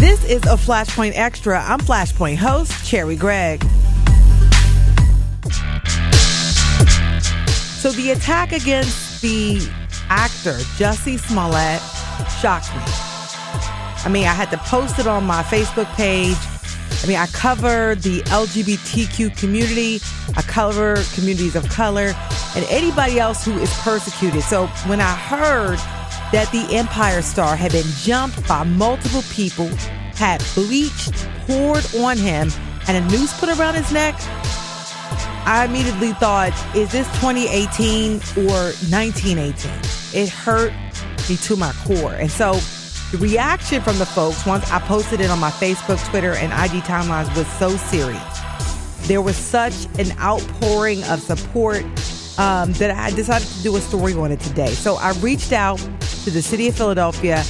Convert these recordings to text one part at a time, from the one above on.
This is a Flashpoint Extra. I'm Flashpoint host, Cherri Gregg. So the attack against the actor, Jussie Smollett, shocked me. I mean, I had to post it on my Facebook page. I mean, I cover the LGBTQ community, I cover communities of color, and anybody else who is persecuted. So when I heard that the Empire star had been jumped by multiple people, had bleach poured on him, and a noose put around his neck, I immediately thought, is this 2018 or 1918? It hurt me to my core. And so the reaction from the folks, once I posted it on my Facebook, Twitter, and IG timelines, was so serious. There was such an outpouring of support um, that I decided to do a story on it today. So I reached out to the city of Philadelphia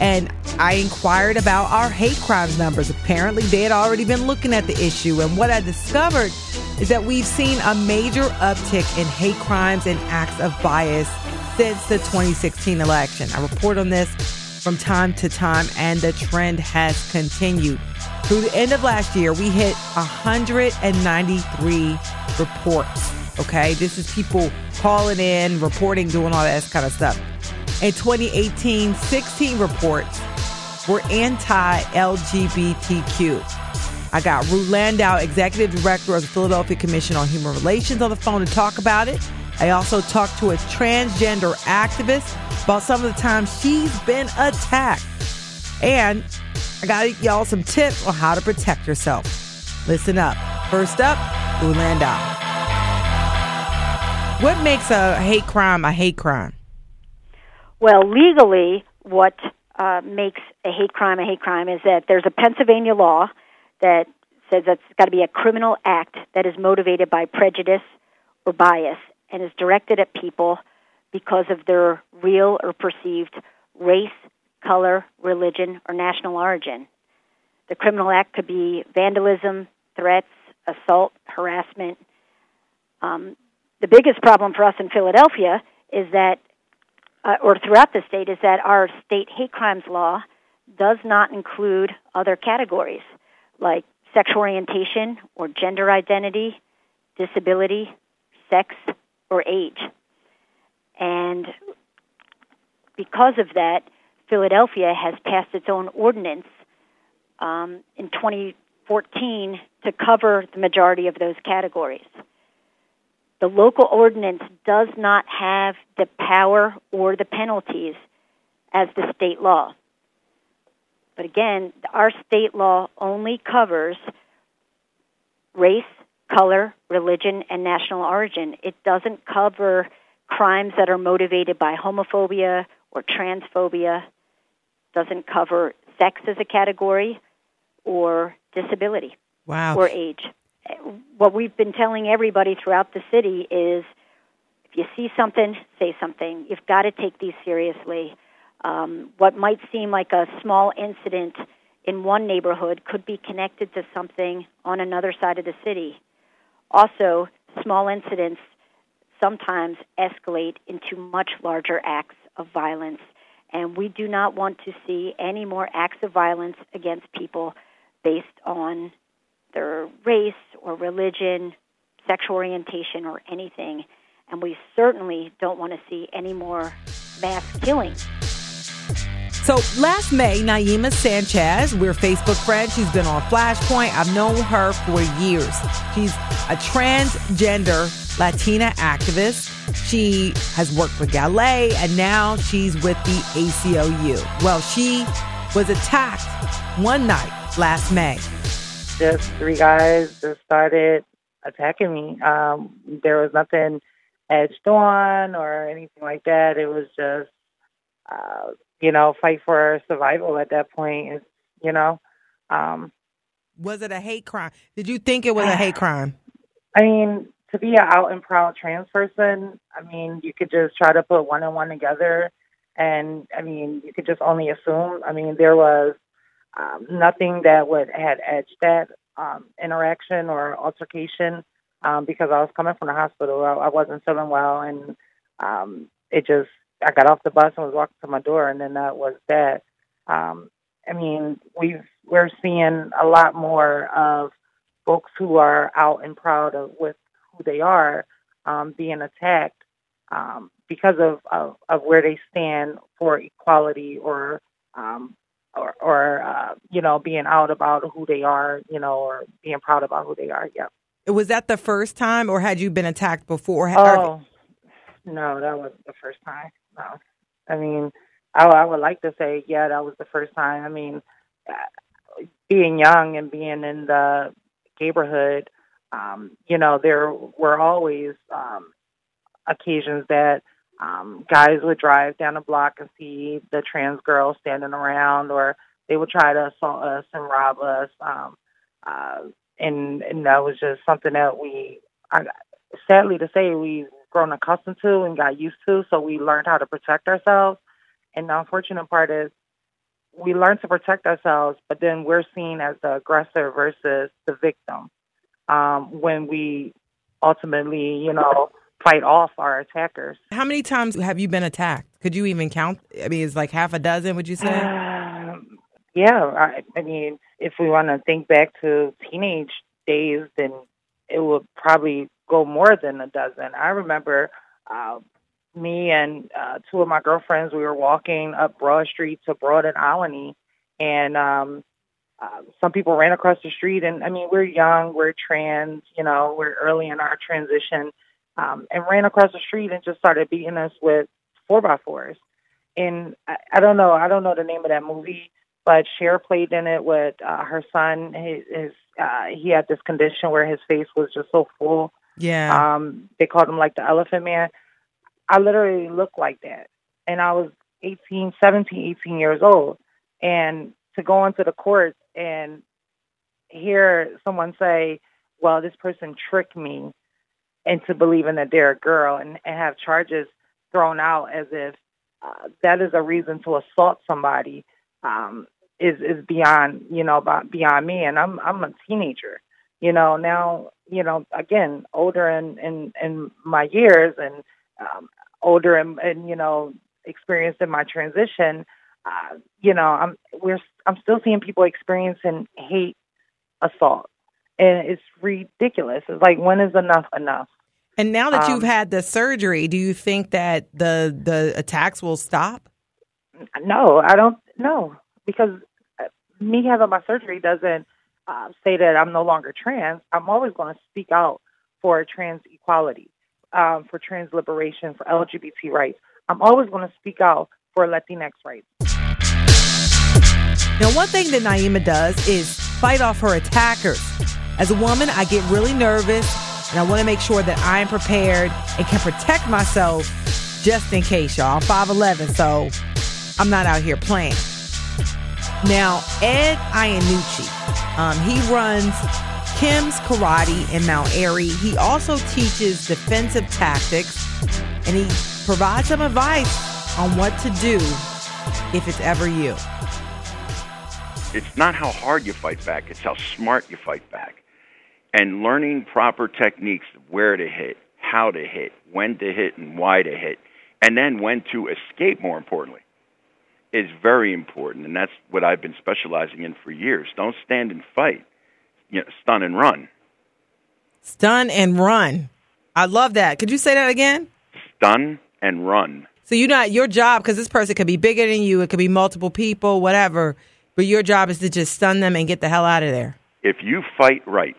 and I inquired about our hate crimes numbers. Apparently, they had already been looking at the issue. And what I discovered is that we've seen a major uptick in hate crimes and acts of bias since the 2016 election. I report on this from time to time, and the trend has continued. Through the end of last year, we hit 193 reports. Okay, this is people calling in, reporting, doing all that kind of stuff. In 2018, 16 reports were anti LGBTQ. I got Rue Landau, Executive Director of the Philadelphia Commission on Human Relations, on the phone to talk about it. I also talked to a transgender activist about some of the times she's been attacked. And I got y'all some tips on how to protect yourself. Listen up. First up, Rue Landau. What makes a hate crime a hate crime? Well, legally, what uh, makes a hate crime a hate crime is that there's a Pennsylvania law that says that it's got to be a criminal act that is motivated by prejudice or bias and is directed at people because of their real or perceived race, color, religion, or national origin. The criminal act could be vandalism, threats, assault, harassment. Um, the biggest problem for us in Philadelphia is that uh, or throughout the state is that our state hate crimes law does not include other categories like sexual orientation or gender identity, disability, sex, or age. And because of that, Philadelphia has passed its own ordinance um, in 2014 to cover the majority of those categories the local ordinance does not have the power or the penalties as the state law. But again, our state law only covers race, color, religion, and national origin. It doesn't cover crimes that are motivated by homophobia or transphobia, doesn't cover sex as a category or disability wow. or age what we've been telling everybody throughout the city is if you see something, say something. You've got to take these seriously. Um, what might seem like a small incident in one neighborhood could be connected to something on another side of the city. Also, small incidents sometimes escalate into much larger acts of violence, and we do not want to see any more acts of violence against people based on their race or religion, sexual orientation, or anything. And we certainly don't want to see any more mass killings. So last May, Naiymah Sanchez, we're Facebook friends. She's been on Flashpoint. I've known her for years. She's a transgender Latina activist. She has worked for GALAEI and now she's with the ACLU. Well, she was attacked one night last May just three guys just started attacking me. Um, there was nothing edged on or anything like that. It was just, uh, you know, fight for survival at that point. It's, you know. Um, was it a hate crime? Did you think it was a hate crime? I mean, to be an out and proud trans person, I mean, you could just try to put one and one together. And I mean, you could just only assume. I mean, there was um, nothing that would had edged that um, interaction or altercation um, because I was coming from the hospital. I, I wasn't feeling well, and um, it just I got off the bus and was walking to my door, and then that was that. Um, I mean, we've we're seeing a lot more of folks who are out and proud of with who they are um, being attacked um, because of, of, of where they stand for equality or um, or, or uh, you know being out about who they are, you know, or being proud about who they are. Yep. Was that the first time, or had you been attacked before? Oh, no, that was the first time. No, I mean, I, I would like to say, yeah, that was the first time. I mean, uh, being young and being in the neighborhood, um, you know, there were always um, occasions that um, guys would drive down the block and see the trans girls standing around, or they would try to assault us and rob us. Um, uh, and, and that was just something that we, I, sadly to say, we've grown accustomed to and got used to. So we learned how to protect ourselves. And the unfortunate part is we learn to protect ourselves, but then we're seen as the aggressor versus the victim um, when we ultimately, you know, fight off our attackers. How many times have you been attacked? Could you even count? I mean, it's like half a dozen, would you say? Um, yeah, I, I mean, if we want to think back to teenage days, then it would probably go more than a dozen. I remember uh, me and uh, two of my girlfriends, we were walking up Broad Street to Broad and Olney, and um, uh, some people ran across the street. And I mean, we're young, we're trans, you know, we're early in our transition, um, and ran across the street and just started beating us with four by fours. And I, I don't know, I don't know the name of that movie, but Cher played in it with uh, her son. His, his uh, he had this condition where his face was just so full. Yeah. Um, they called him like the Elephant Man. I literally looked like that. And I was 18, 17, 18 years old. And to go into the court and hear someone say, well, this person tricked me into believing that they're a girl and, and have charges thrown out as if uh, that is a reason to assault somebody um, is is beyond you know beyond me and I'm I'm a teenager you know now you know again older in in in my years and um, older and, and you know experienced in my transition, uh, you know, I'm we're I'm still seeing people experiencing hate assault, and it's ridiculous. It's like when is enough enough? And now that um, you've had the surgery, do you think that the the attacks will stop? No, I don't. No, because uh, me having my surgery doesn't uh, say that I'm no longer trans. I'm always going to speak out for trans equality um, for trans liberation, for LGBT rights. I'm always going to speak out for Latinx rights. Now, one thing that Naiymah does is fight off her attackers. As a woman, I get really nervous and I want to make sure that I am prepared and can protect myself just in case, y'all. I'm 5'11, so I'm not out here playing. Now, Ed Iannucci, um, he runs Kim's Karate in Mount Airy. He also teaches defensive tactics and he provides some advice on what to do if it's ever you. It's not how hard you fight back, it's how smart you fight back. And learning proper techniques, where to hit, how to hit, when to hit, and why to hit, and then when to escape, more importantly, is very important. And that's what I've been specializing in for years. Don't stand and fight you know, stun and run. Stun and run. I love that. Could you say that again? Stun and run. So you're not your job because this person could be bigger than you. It could be multiple people, whatever. But your job is to just stun them and get the hell out of there. If you fight right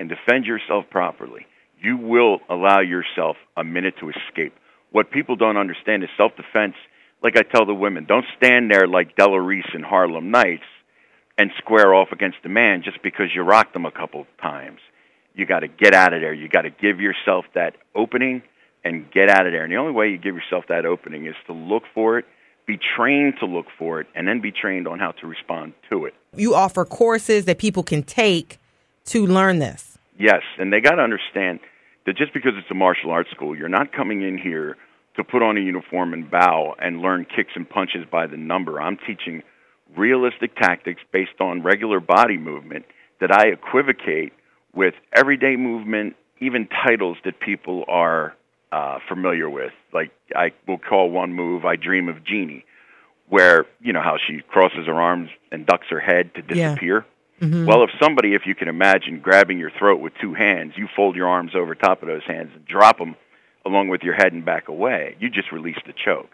and defend yourself properly, you will allow yourself a minute to escape. What people don't understand is self-defense. Like I tell the women, don't stand there like Della Reese in Harlem Nights and square off against a man just because you rocked them a couple of times. You got to get out of there. You got to give yourself that opening and get out of there. And the only way you give yourself that opening is to look for it, be trained to look for it, and then be trained on how to respond to it. You offer courses that people can take to learn this. Yes, and they got to understand that just because it's a martial arts school, you're not coming in here to put on a uniform and bow and learn kicks and punches by the number. I'm teaching realistic tactics based on regular body movement that I equivocate with everyday movement, even titles that people are uh, familiar with. Like I will call one move "I Dream of Jeannie." where you know how she crosses her arms and ducks her head to disappear. Mhm. Well, if somebody, if you can imagine, grabbing your throat with two hands, you fold your arms over top of those hands and drop them along with your head and back away. You just release the choke.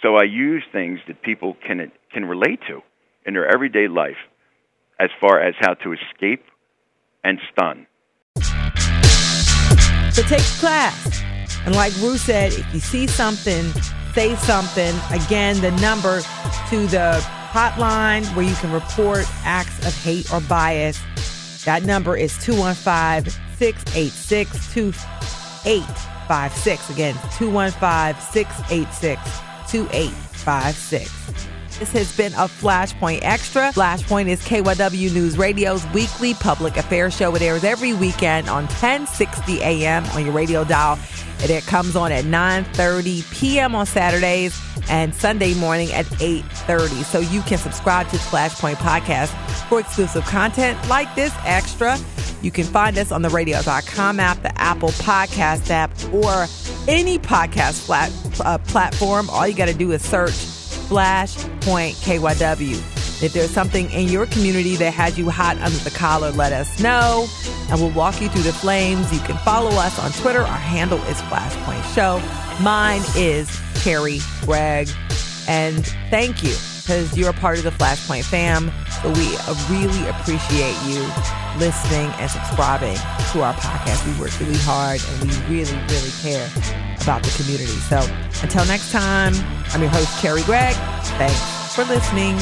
So I use things that people can can relate to in their everyday life, as far as how to escape and stun. So take class. And like Rue said, if you see something, say something. Again, the number to the hotline where you can report acts of hate or bias. That number is 215 686 2856. Again, 215 686 2856. This has been a Flashpoint Extra. Flashpoint is KYW News Radio's weekly public affairs show. It airs every weekend on 1060 a.m. on your radio dial. And it comes on at 9.30 p.m. on Saturdays and Sunday morning at 8.30. So you can subscribe to Flashpoint Podcast for exclusive content like this extra. You can find us on the radio.com app, the Apple Podcast app, or any podcast flat, uh, platform. All you got to do is search Flashpoint KYW. If there's something in your community that has you hot under the collar, let us know and we'll walk you through the flames. You can follow us on Twitter. Our handle is Flashpoint Show. Mine is Carrie Gregg. And thank you because you're a part of the Flashpoint fam. So we really appreciate you listening and subscribing to our podcast. We work really hard and we really, really care about the community. So until next time, I'm your host, Cherri Gregg. Thanks for listening.